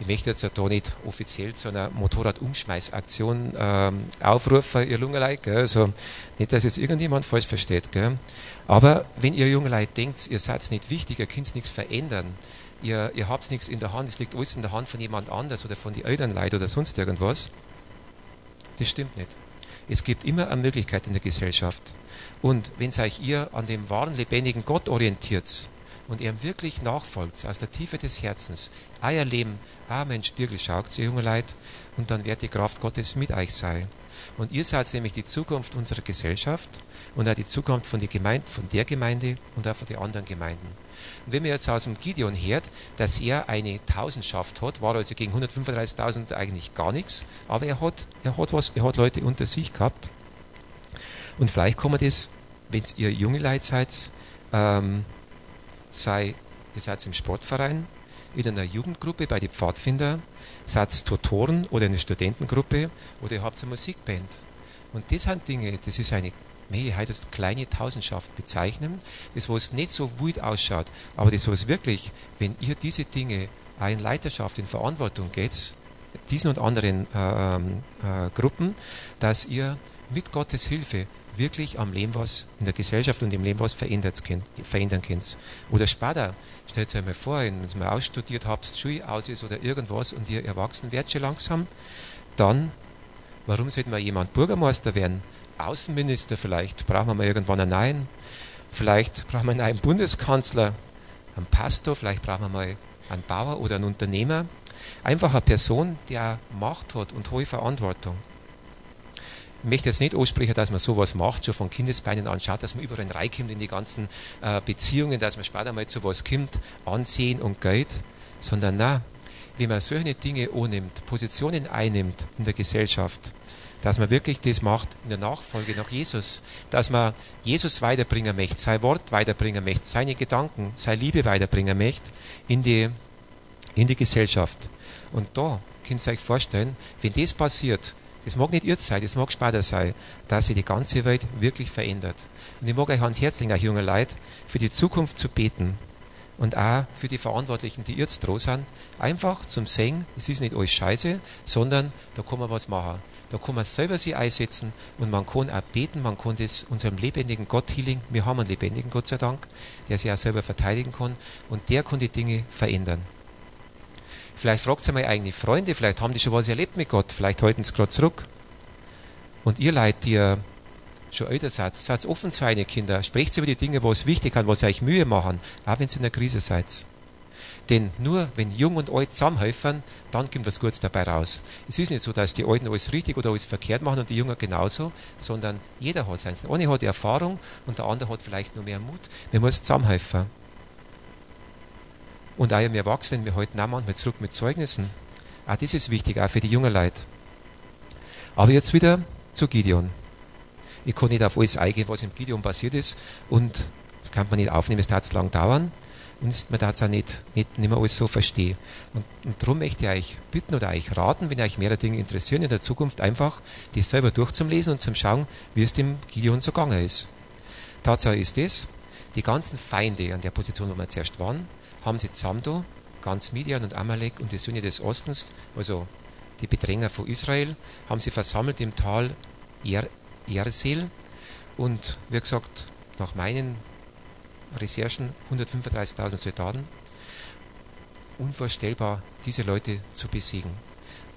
Ich möchte jetzt da nicht offiziell zu einer Motorradumschmeißaktion ähm, aufrufen, ihr Lungenleid? Also nicht, dass jetzt irgendjemand falsch versteht. Gell? Aber wenn ihr Jungenleid denkt, ihr seid nicht wichtig, ihr könnt nichts verändern, ihr, ihr habt nichts in der Hand, es liegt alles in der Hand von jemand anders oder von den Elternleid oder sonst irgendwas, das stimmt nicht. Es gibt immer eine Möglichkeit in der Gesellschaft. Und wenn euch ihr an dem wahren, lebendigen Gott orientiert, und ihm wirklich nachfolgt, aus der Tiefe des Herzens, euer Leben auch in den Spiegel schaut, ihr junge Leute, und dann wird die Kraft Gottes mit euch sein. Und ihr seid nämlich die Zukunft unserer Gesellschaft und auch die Zukunft von, Gemeinde, von der Gemeinde und auch von den anderen Gemeinden. Und wenn man jetzt aus dem Gideon hört, dass er eine Tausendschaft hat, war also gegen 135.000 eigentlich gar nichts, aber er hat, er hat was, er hat Leute unter sich gehabt. Und vielleicht kann man das, wenn ihr junge Leute seid, ähm, sei, ihr seid im Sportverein, in einer Jugendgruppe bei den Pfadfinder, seid Tutoren oder eine Studentengruppe oder ihr habt eine Musikband. Und das sind Dinge, das ist eine, nee, heute das kleine Tausendschaft bezeichnen, das wo es nicht so wild ausschaut, aber das wo es wirklich, wenn ihr diese Dinge auch in Leiterschaft, in Verantwortung geht, diesen und anderen äh, äh, Gruppen, dass ihr mit Gottes Hilfe wirklich am Leben was in der Gesellschaft und im Leben was verändern könnt. Oder später, stellt euch einmal vor, wenn ihr mal ausstudiert habt, Schule aus ist oder irgendwas und ihr erwachsen werdet schon langsam, dann, warum sollte man jemand Bürgermeister werden? Außenminister vielleicht, brauchen wir mal irgendwann einen neuen. Vielleicht brauchen wir einen neuen Bundeskanzler, einen Pastor, vielleicht brauchen wir mal einen Bauer oder einen Unternehmer. Einfach eine Person, die auch Macht hat und hohe Verantwortung. Ich möchte jetzt nicht aussprechen, dass man sowas macht, schon von Kindesbeinen an schaut, dass man überall reinkommt in die ganzen äh, Beziehungen, dass man später mal zu was kommt, Ansehen und Geld, sondern na, wie man solche Dinge annimmt, Positionen einnimmt in der Gesellschaft, dass man wirklich das macht in der Nachfolge nach Jesus, dass man Jesus weiterbringen möchte, sein Wort weiterbringen möchte, seine Gedanken, seine Liebe weiterbringen möchte in die, in die Gesellschaft. Und da könnt ihr euch vorstellen, wenn das passiert, das mag nicht ihr sein, das mag später sein, dass sich die ganze Welt wirklich verändert. Und ich mag euch ans Herz legen, junge Leute, für die Zukunft zu beten und auch für die Verantwortlichen, die jetzt dran sind, einfach zum Singen, es ist nicht alles scheiße, sondern da kann man was machen. Da kann man selber sich einsetzen und man kann auch beten, man kann das unserem lebendigen Gott healing. Wir haben einen lebendigen Gott sei Dank, der sich auch selber verteidigen kann und der kann die Dinge verändern. Vielleicht fragt ihr mal eigene Freunde, vielleicht haben die schon was erlebt mit Gott, vielleicht halten sie gerade zurück. Und ihr Leute, die ihr schon älter seid, seid offen zu euren Kinder, sprecht über die Dinge, was wichtig sind, was euch Mühe machen, auch wenn ihr in der Krise seid. Denn nur wenn Jung und Alt zusammenhelfen, dann kommt was Gutes dabei raus. Es ist nicht so, dass die Alten alles richtig oder alles verkehrt machen und die Jungen genauso, sondern jeder hat seins. Der eine hat Erfahrung und der andere hat vielleicht nur mehr Mut. Wir müssen zusammenhelfen. Und auch wir Erwachsenen, wir halten auch manchmal zurück mit Zeugnissen. Auch das ist wichtig, auch für die jungen Leute. Aber jetzt wieder zu Gideon. Ich kann nicht auf alles eingehen, was im Gideon passiert ist und das kann man nicht aufnehmen, es darf zu lang dauern und man darf es auch nicht, nicht, nicht mehr alles so verstehen. Und, und darum möchte ich euch bitten oder euch raten, wenn euch mehrere Dinge interessieren, in der Zukunft einfach das selber durchzulesen und zum Schauen, wie es dem Gideon so gegangen ist. Tatsache ist das, die ganzen Feinde an der Position, wo wir zuerst waren, haben sie da, ganz Midian und Amalek und die Söhne des Ostens, also die Bedränger von Israel, haben sie versammelt im Tal er Ersel und wie gesagt, nach meinen Recherchen 135.000 Soldaten. Unvorstellbar, diese Leute zu besiegen.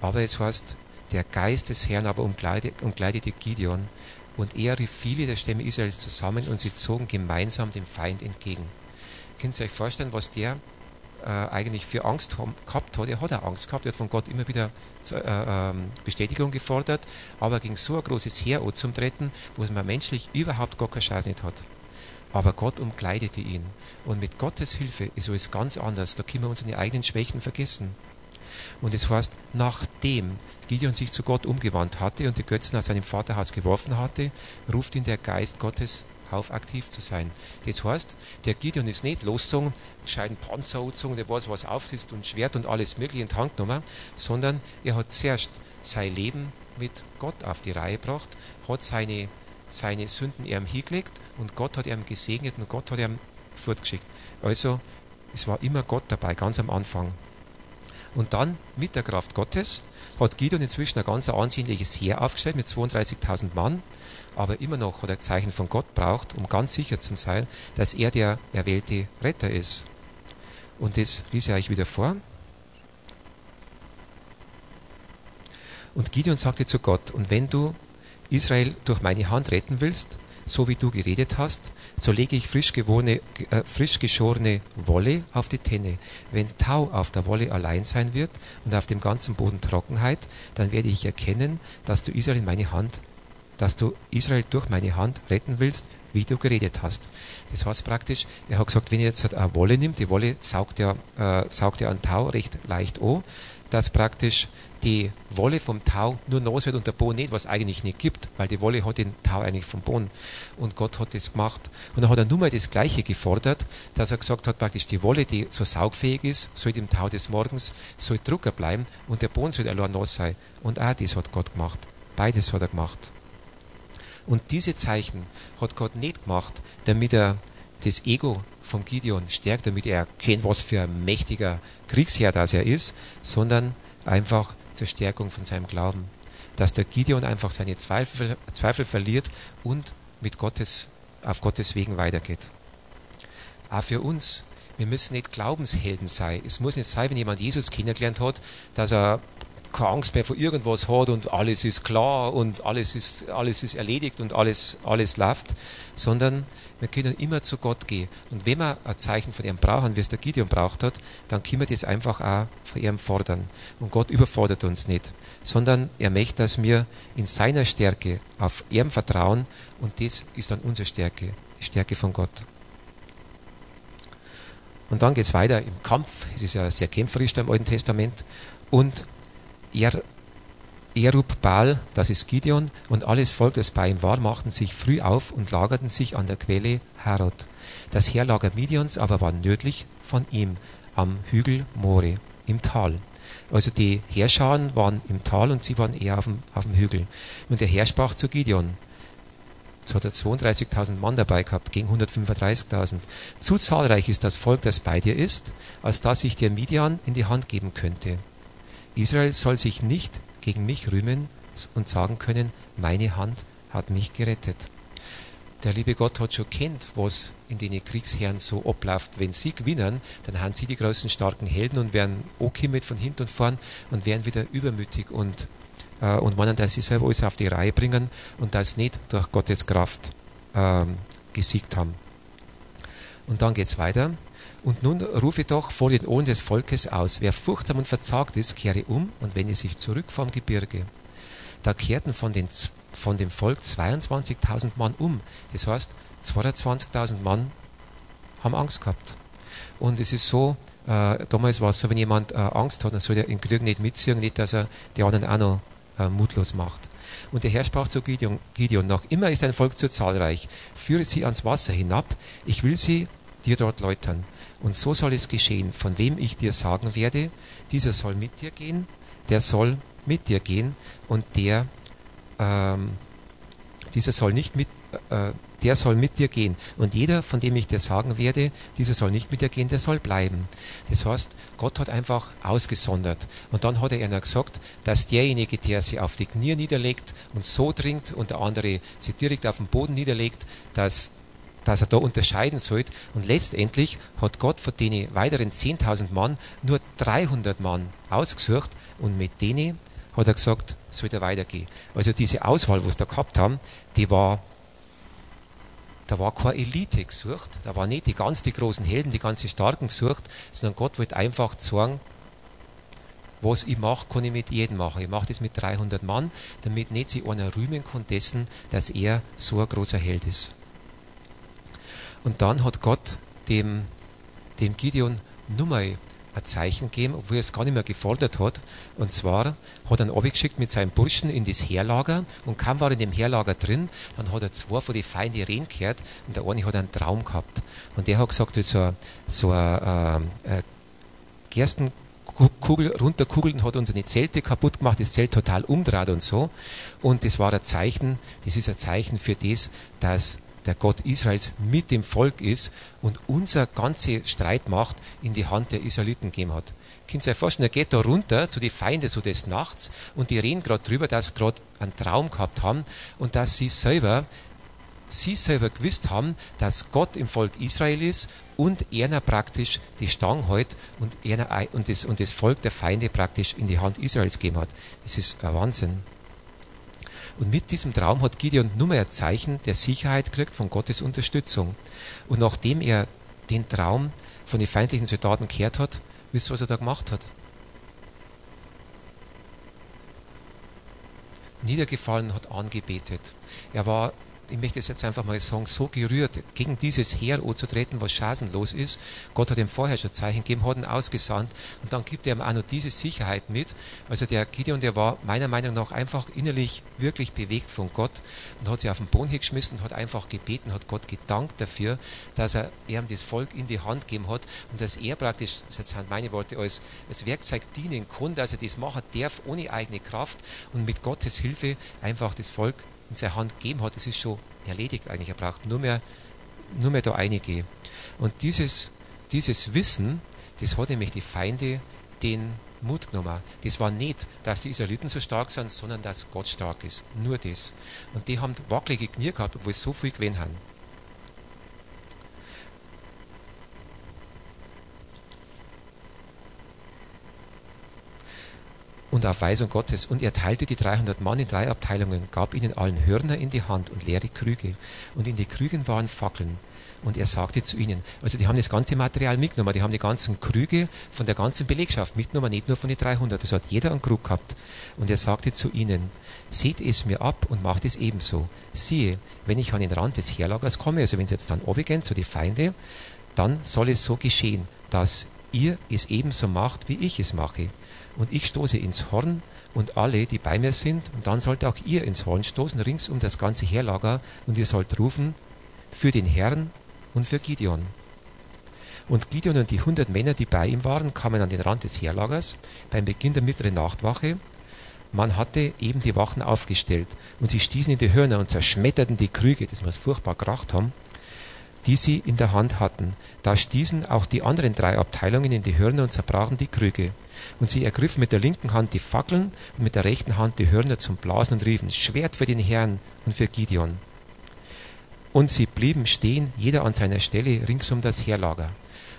Aber es heißt, der Geist des Herrn aber umkleidete Gideon und er rief viele der Stämme Israels zusammen und sie zogen gemeinsam dem Feind entgegen. Könnt ihr euch vorstellen, was der äh, eigentlich für Angst gehabt hat? Er hat auch Angst gehabt, er hat von Gott immer wieder äh, äh, Bestätigung gefordert, aber gegen so ein großes Heer zum Treten, wo man menschlich überhaupt gar keine Chance nicht hat. Aber Gott umkleidete ihn. Und mit Gottes Hilfe ist alles ganz anders. Da können wir unsere eigenen Schwächen vergessen. Und es das heißt, nachdem Gideon sich zu Gott umgewandt hatte und die Götzen aus seinem Vaterhaus geworfen hatte, ruft ihn der Geist Gottes auf, aktiv zu sein. Das heißt, der Gideon ist nicht losgezogen, gescheiten Panzer angezogen, der weiß, was aufsitzt und Schwert und alles mögliche in die Hand genommen, sondern er hat zuerst sein Leben mit Gott auf die Reihe gebracht, hat seine, seine Sünden ihm hingelegt und Gott hat ihm gesegnet und Gott hat ihm fortgeschickt. Also, es war immer Gott dabei, ganz am Anfang. Und dann, mit der Kraft Gottes, hat Gideon inzwischen ein ganz ansehnliches Heer aufgestellt mit 32.000 Mann, aber immer noch hat er Zeichen von Gott braucht, um ganz sicher zu sein, dass er der erwählte Retter ist. Und das ließ er euch wieder vor. Und Gideon sagte zu Gott, und wenn du Israel durch meine Hand retten willst, so wie du geredet hast, so lege ich frisch, gewohne, äh, frisch geschorene Wolle auf die Tenne. Wenn Tau auf der Wolle allein sein wird und auf dem ganzen Boden Trockenheit, dann werde ich erkennen, dass du Israel in meine Hand, dass du Israel durch meine Hand retten willst, wie du geredet hast. Das heißt praktisch, er hat gesagt, wenn ihr jetzt eine Wolle nimmt, die Wolle saugt ja, äh, saugt ja an Tau recht leicht an, dass praktisch die Wolle vom Tau nur nass wird und der Boden nicht, was eigentlich nicht gibt, weil die Wolle hat den Tau eigentlich vom Boden. Und Gott hat das gemacht. Und dann hat er nur mal das Gleiche gefordert, dass er gesagt hat, praktisch die Wolle, die so saugfähig ist, soll im Tau des Morgens, soll Drucker bleiben und der Boden soll allein nass sein. Und auch das hat Gott gemacht. Beides hat er gemacht. Und diese Zeichen hat Gott nicht gemacht, damit er das Ego von Gideon stärkt, damit er kennt, was für ein mächtiger Kriegsherr das er ist, sondern einfach zur Stärkung von seinem Glauben. Dass der Gideon einfach seine Zweifel, Zweifel verliert und mit Gottes, auf Gottes Wegen weitergeht. Auch für uns, wir müssen nicht Glaubenshelden sein. Es muss nicht sein, wenn jemand Jesus kennengelernt hat, dass er keine Angst mehr vor irgendwas hat und alles ist klar und alles ist, alles ist erledigt und alles, alles läuft, sondern wir können immer zu Gott gehen. Und wenn wir ein Zeichen von ihm brauchen, wie es der Gideon braucht hat, dann können wir das einfach auch von ihm fordern. Und Gott überfordert uns nicht, sondern er möchte, dass wir in seiner Stärke auf ihm vertrauen und das ist dann unsere Stärke, die Stärke von Gott. Und dann geht es weiter im Kampf, es ist ja sehr kämpferisch da im Alten Testament, und er Erub Baal, das ist Gideon, und alles Volk, das bei ihm war, machten sich früh auf und lagerten sich an der Quelle Harod. Das Heerlager Midians aber war nördlich von ihm, am Hügel More, im Tal. Also die Heerscharen waren im Tal und sie waren eher auf dem, auf dem Hügel. Und der Herr sprach zu Gideon. So hat er 32.000 Mann dabei gehabt, gegen 135.000. Zu zahlreich ist das Volk, das bei dir ist, als dass ich dir Midian in die Hand geben könnte. Israel soll sich nicht gegen mich rühmen und sagen können, meine Hand hat mich gerettet. Der liebe Gott hat schon kennt, was in den Kriegsherren so abläuft. Wenn sie gewinnen, dann haben sie die großen starken Helden und werden okay mit von hinten und vorn und werden wieder übermütig und, äh, und meinen, dass sie selber alles auf die Reihe bringen und das nicht durch Gottes Kraft ähm, gesiegt haben. Und dann geht's weiter. Und nun rufe doch vor den Ohren des Volkes aus, wer furchtsam und verzagt ist, kehre um und wende sich zurück vom Gebirge. Da kehrten von, den, von dem Volk 22.000 Mann um. Das heißt, 22.000 Mann haben Angst gehabt. Und es ist so, äh, damals war es so, wenn jemand äh, Angst hat, dann soll er in Krieg nicht mitziehen, nicht, dass er die anderen auch noch äh, mutlos macht. Und der Herr sprach zu Gideon, Gideon, noch immer ist ein Volk zu zahlreich, führe sie ans Wasser hinab, ich will sie dir dort läutern. Und so soll es geschehen, von wem ich dir sagen werde, dieser soll mit dir gehen, der soll mit dir gehen und der, ähm, dieser soll nicht mit, äh, der soll mit dir gehen. Und jeder, von dem ich dir sagen werde, dieser soll nicht mit dir gehen, der soll bleiben. Das heißt, Gott hat einfach ausgesondert. Und dann hat er ihnen gesagt, dass derjenige, der sie auf die Knie niederlegt und so dringt und der andere sie direkt auf den Boden niederlegt, dass dass er da unterscheiden sollte. Und letztendlich hat Gott von den weiteren 10.000 Mann nur 300 Mann ausgesucht und mit denen hat er gesagt, soll er weitergehen. Also diese Auswahl, was da gehabt haben, die war, da war keine Elite gesucht, da war nicht die ganz die großen Helden, die ganz starken gesucht, sondern Gott wollte einfach sagen, was ich mache, kann ich mit jedem machen. Ich mache das mit 300 Mann, damit nicht sich einer rühmen kann dessen, dass er so ein großer Held ist. Und dann hat Gott dem, dem Gideon nur mal ein Zeichen gegeben, obwohl er es gar nicht mehr gefordert hat. Und zwar hat er ihn abgeschickt mit seinem Burschen in das Heerlager und kaum war in dem Heerlager drin, dann hat er zwei von den Feinden reden gehört und der eine hat einen Traum gehabt. Und der hat gesagt, so, so ein äh, äh, Gerstenkugel runterkugelt und hat unsere Zelte kaputt gemacht, das Zelt total umdraht und so. Und das war ein Zeichen, das ist ein Zeichen für das, dass der Gott Israels mit dem Volk ist und unser ganze Streitmacht in die Hand der Israeliten gegeben hat. Könnt ihr euch vorstellen, er geht da runter zu den Feinden so des Nachts und die reden gerade drüber, dass sie gerade einen Traum gehabt haben und dass sie selber sie selber gewusst haben, dass Gott im Volk Israel ist und er praktisch die Stange hält und, und, das, und das Volk der Feinde praktisch in die Hand Israels gegeben hat. Es ist ein Wahnsinn. Und mit diesem Traum hat Gideon nur mehr ein Zeichen der Sicherheit gekriegt von Gottes Unterstützung. Und nachdem er den Traum von den feindlichen Soldaten gehört hat, wisst ihr, was er da gemacht hat? Niedergefallen hat angebetet. Er war ich möchte es jetzt einfach mal sagen, so gerührt, gegen dieses Heer anzutreten, was chancenlos ist. Gott hat ihm vorher schon Zeichen gegeben, hat ihn ausgesandt und dann gibt er ihm auch noch diese Sicherheit mit. Also der Gideon, der war meiner Meinung nach einfach innerlich wirklich bewegt von Gott und hat sich auf den Boden hingeschmissen, hat einfach gebeten, hat Gott gedankt dafür, dass er ihm das Volk in die Hand gegeben hat und dass er praktisch, das sind meine Worte, als, als Werkzeug dienen kann, dass er das machen darf ohne eigene Kraft und mit Gottes Hilfe einfach das Volk in seine Hand gegeben hat, das ist schon erledigt eigentlich. Er braucht nur mehr, nur mehr da einige. Und dieses, dieses Wissen, das hat nämlich die Feinde den Mut genommen. Das war nicht, dass die Israeliten so stark sind, sondern dass Gott stark ist. Nur das. Und die haben wackelige Knie gehabt, obwohl sie so viel gewinnen haben. Und auf Weisung Gottes. Und er teilte die 300 Mann in drei Abteilungen, gab ihnen allen Hörner in die Hand und leere Krüge. Und in die Krügen waren Fackeln. Und er sagte zu ihnen, also die haben das ganze Material mitgenommen, die haben die ganzen Krüge von der ganzen Belegschaft mitgenommen, nicht nur von den 300, das hat jeder einen Krug gehabt. Und er sagte zu ihnen, seht es mir ab und macht es ebenso. Siehe, wenn ich an den Rand des Herlagers komme, also wenn es jetzt dann oben zu die Feinde, dann soll es so geschehen, dass ihr es ebenso macht, wie ich es mache. Und ich stoße ins Horn und alle, die bei mir sind, und dann sollt auch ihr ins Horn stoßen, rings um das ganze Herlager, und ihr sollt rufen, für den Herrn und für Gideon. Und Gideon und die hundert Männer, die bei ihm waren, kamen an den Rand des Heerlagers beim Beginn der mittleren Nachtwache. Man hatte eben die Wachen aufgestellt und sie stießen in die Hörner und zerschmetterten die Krüge, das muss furchtbar geracht haben, die sie in der Hand hatten. Da stießen auch die anderen drei Abteilungen in die Hörner und zerbrachen die Krüge. Und sie ergriffen mit der linken Hand die Fackeln und mit der rechten Hand die Hörner zum Blasen und riefen, Schwert für den Herrn und für Gideon. Und sie blieben stehen, jeder an seiner Stelle rings um das Heerlager.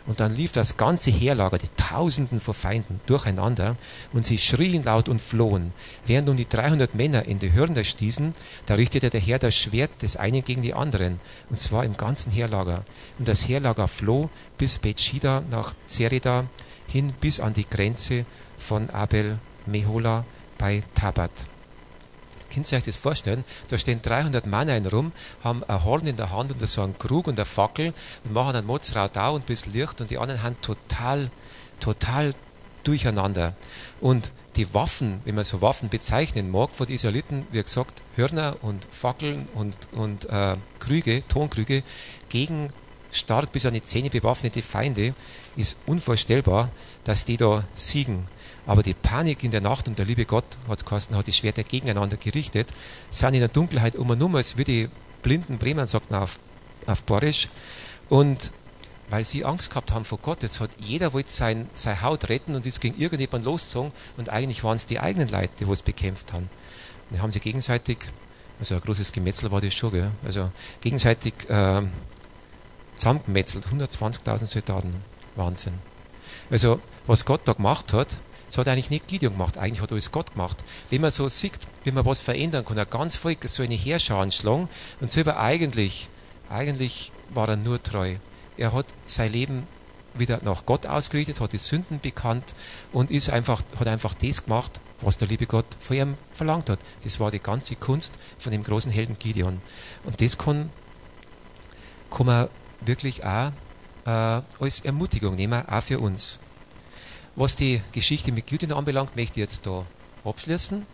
Und dann lief das ganze Heerlager, die Tausenden von Feinden, durcheinander, und sie schrien laut und flohen. Während nun die 300 Männer in die Hörner stießen, da richtete der Herr das Schwert des einen gegen die anderen, und zwar im ganzen Heerlager. Und das Heerlager floh bis Bethschida nach Zereda hin bis an die Grenze von Abel Mehola bei Tabat. Ihr euch das vorstellen? Da stehen 300 Männer rum, haben ein Horn in der Hand und so einen Krug und eine Fackel und machen einen Motzrautau und bis Licht und die anderen haben total, total durcheinander. Und die Waffen, wenn man so Waffen bezeichnen mag, von den Israeliten, wie gesagt, Hörner und Fackeln und, und äh, Krüge, Tonkrüge, gegen stark bis an die Zähne bewaffnete Feinde, ist unvorstellbar, dass die da siegen. Aber die Panik in der Nacht und der liebe Gott, hat geheißen, hat die Schwerter gegeneinander gerichtet, sind in der Dunkelheit um und um, als wie die blinden Bremen, sagt man auf, auf Borisch. Und weil sie Angst gehabt haben vor Gott, jetzt hat jeder wollte sein, seine Haut retten und ist gegen irgendjemand losgezogen und eigentlich waren es die eigenen Leute, die es bekämpft haben. Und die haben sie gegenseitig, also ein großes Gemetzel war das schon, gell? also gegenseitig äh, zusammengemetzelt, 120.000 Soldaten, Wahnsinn. Also was Gott da gemacht hat, das hat eigentlich nicht Gideon gemacht, eigentlich hat alles Gott gemacht. Wenn man so sieht, wie man was verändern kann, ein ganz Volk so eine Heerschar anschlagen und selber eigentlich, eigentlich war er nur treu. Er hat sein Leben wieder nach Gott ausgerichtet, hat die Sünden bekannt und ist einfach, hat einfach das gemacht, was der liebe Gott von ihm verlangt hat. Das war die ganze Kunst von dem großen Helden Gideon. Und das kann, kann man wirklich auch äh, als Ermutigung nehmen, auch für uns. Was die Geschichte mit Gideon anbelangt, möchte ich jetzt da abschließen.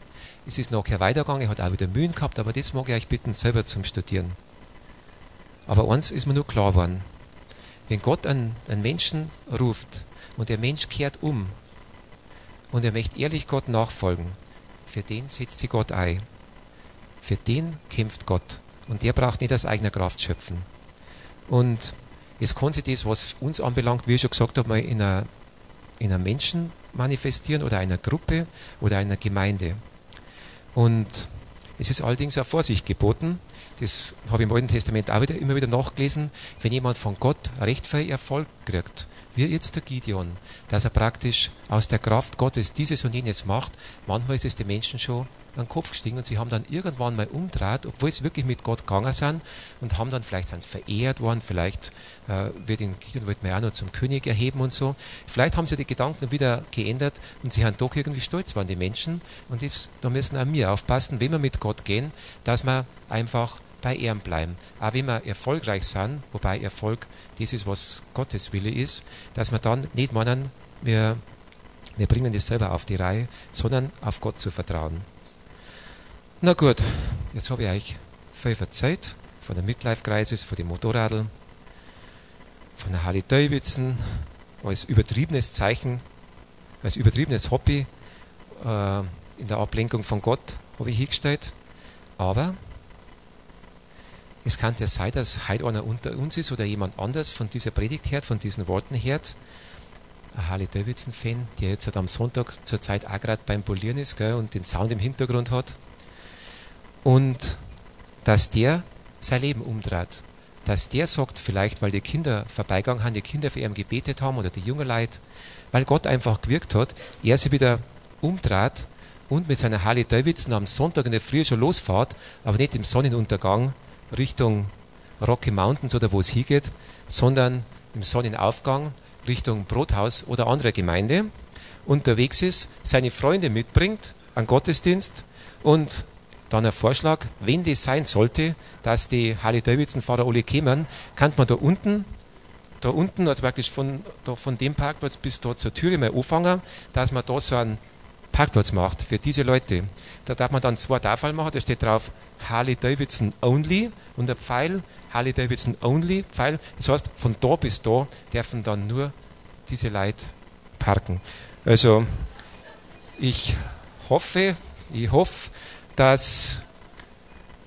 Es ist nachher weitergegangen, er hat auch wieder Mühen gehabt, aber das mag ich euch bitten, selber zum Studieren. Aber eins ist mir nur klar geworden. Wenn Gott einen, einen Menschen ruft und der Mensch kehrt um und er möchte ehrlich Gott nachfolgen, für den setzt sich Gott ein. Für den kämpft Gott. Und der braucht nicht aus eigener Kraft schöpfen. Und es kann sich das, was uns anbelangt, wie ich schon gesagt habe, mal in einer in einem Menschen manifestieren oder einer Gruppe oder einer Gemeinde. Und es ist allerdings auch Vorsicht geboten. Das habe ich im Alten Testament auch wieder, immer wieder nachgelesen. Wenn jemand von Gott recht viel Erfolg kriegt, wie jetzt der Gideon, dass er praktisch aus der Kraft Gottes dieses und jenes macht, manchmal ist es den Menschen schon an den Kopf gestiegen und sie haben dann irgendwann mal umdraht, obwohl sie wirklich mit Gott gegangen sind und haben dann vielleicht sind verehrt worden, vielleicht äh, wird Gideon wird man auch noch zum König erheben und so. Vielleicht haben sie die Gedanken wieder geändert und sie haben doch irgendwie stolz waren, die Menschen. Und das, da müssen auch wir aufpassen, wenn wir mit Gott gehen, dass wir einfach bei ihm bleiben. Auch wenn wir erfolgreich sind, wobei Erfolg das ist, was Gottes Wille ist, dass wir dann nicht meinen, wir, wir bringen das selber auf die Reihe, sondern auf Gott zu vertrauen. Na gut, jetzt habe ich euch viel verzeiht, von der Midlife-Crisis, von den Motorradl, von der Harley Davidson, als übertriebenes Zeichen, als übertriebenes Hobby äh, in der Ablenkung von Gott habe ich hingestellt. Aber es kann ja sein, dass heute einer unter uns ist oder jemand anders von dieser Predigt hört, von diesen Worten hört. Ein Harley Davidson-Fan, der jetzt halt am Sonntag zur Zeit auch gerade beim Polieren ist gell, und den Sound im Hintergrund hat. Und dass der sein Leben umdreht. Dass der sagt, vielleicht weil die Kinder vorbeigegangen haben, die Kinder für ihn gebetet haben oder die jungen Leute, weil Gott einfach gewirkt hat, er sie wieder umdreht und mit seiner Harley Davidson am Sonntag in der Früh schon losfahrt, aber nicht im Sonnenuntergang Richtung Rocky Mountains oder wo es hingeht, sondern im Sonnenaufgang Richtung Brothaus oder andere Gemeinde unterwegs ist, seine Freunde mitbringt an Gottesdienst und dann ein Vorschlag, wenn das sein sollte, dass die Harley-Davidson-Fahrer alle kämen, kann man da unten, da unten, also praktisch von, da von dem Parkplatz bis dort zur Tür mal anfangen, dass man da so einen Parkplatz macht für diese Leute. Da darf man dann zwei Tafeln machen, da steht drauf Harley Davidson Only und der Pfeil Harley Davidson Only Pfeil. Das heißt, von da bis da dürfen dann nur diese Leute parken. Also ich hoffe, ich hoffe, dass,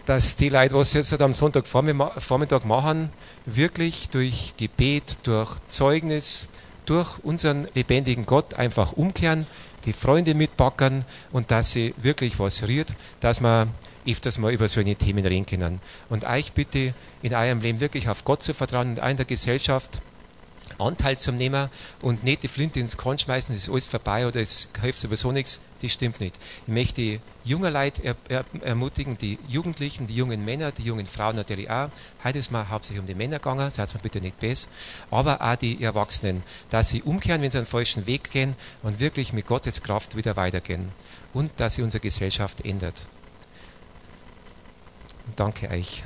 dass die Leute, was jetzt am Sonntagvormittag machen, wirklich durch Gebet, durch Zeugnis, durch unseren lebendigen Gott einfach umkehren, die Freunde mitpacken und dass sie wirklich was rührt, dass man öfters mal über solche Themen reden können. Und euch bitte in eurem Leben wirklich auf Gott zu vertrauen und auch in der Gesellschaft Anteil zu nehmen und nicht die Flinte ins Korn schmeißen, es ist alles vorbei oder es hilft sowieso nichts, das stimmt nicht. Ich möchte die junge Leute er, er, ermutigen, die Jugendlichen, die jungen Männer, die jungen Frauen natürlich auch. Heute ist mal hauptsächlich um die Männer gegangen, seid mir bitte nicht besser, aber auch die Erwachsenen, dass sie umkehren, wenn sie einen falschen Weg gehen und wirklich mit Gottes Kraft wieder weitergehen und dass sie unsere Gesellschaft ändert. Danke euch.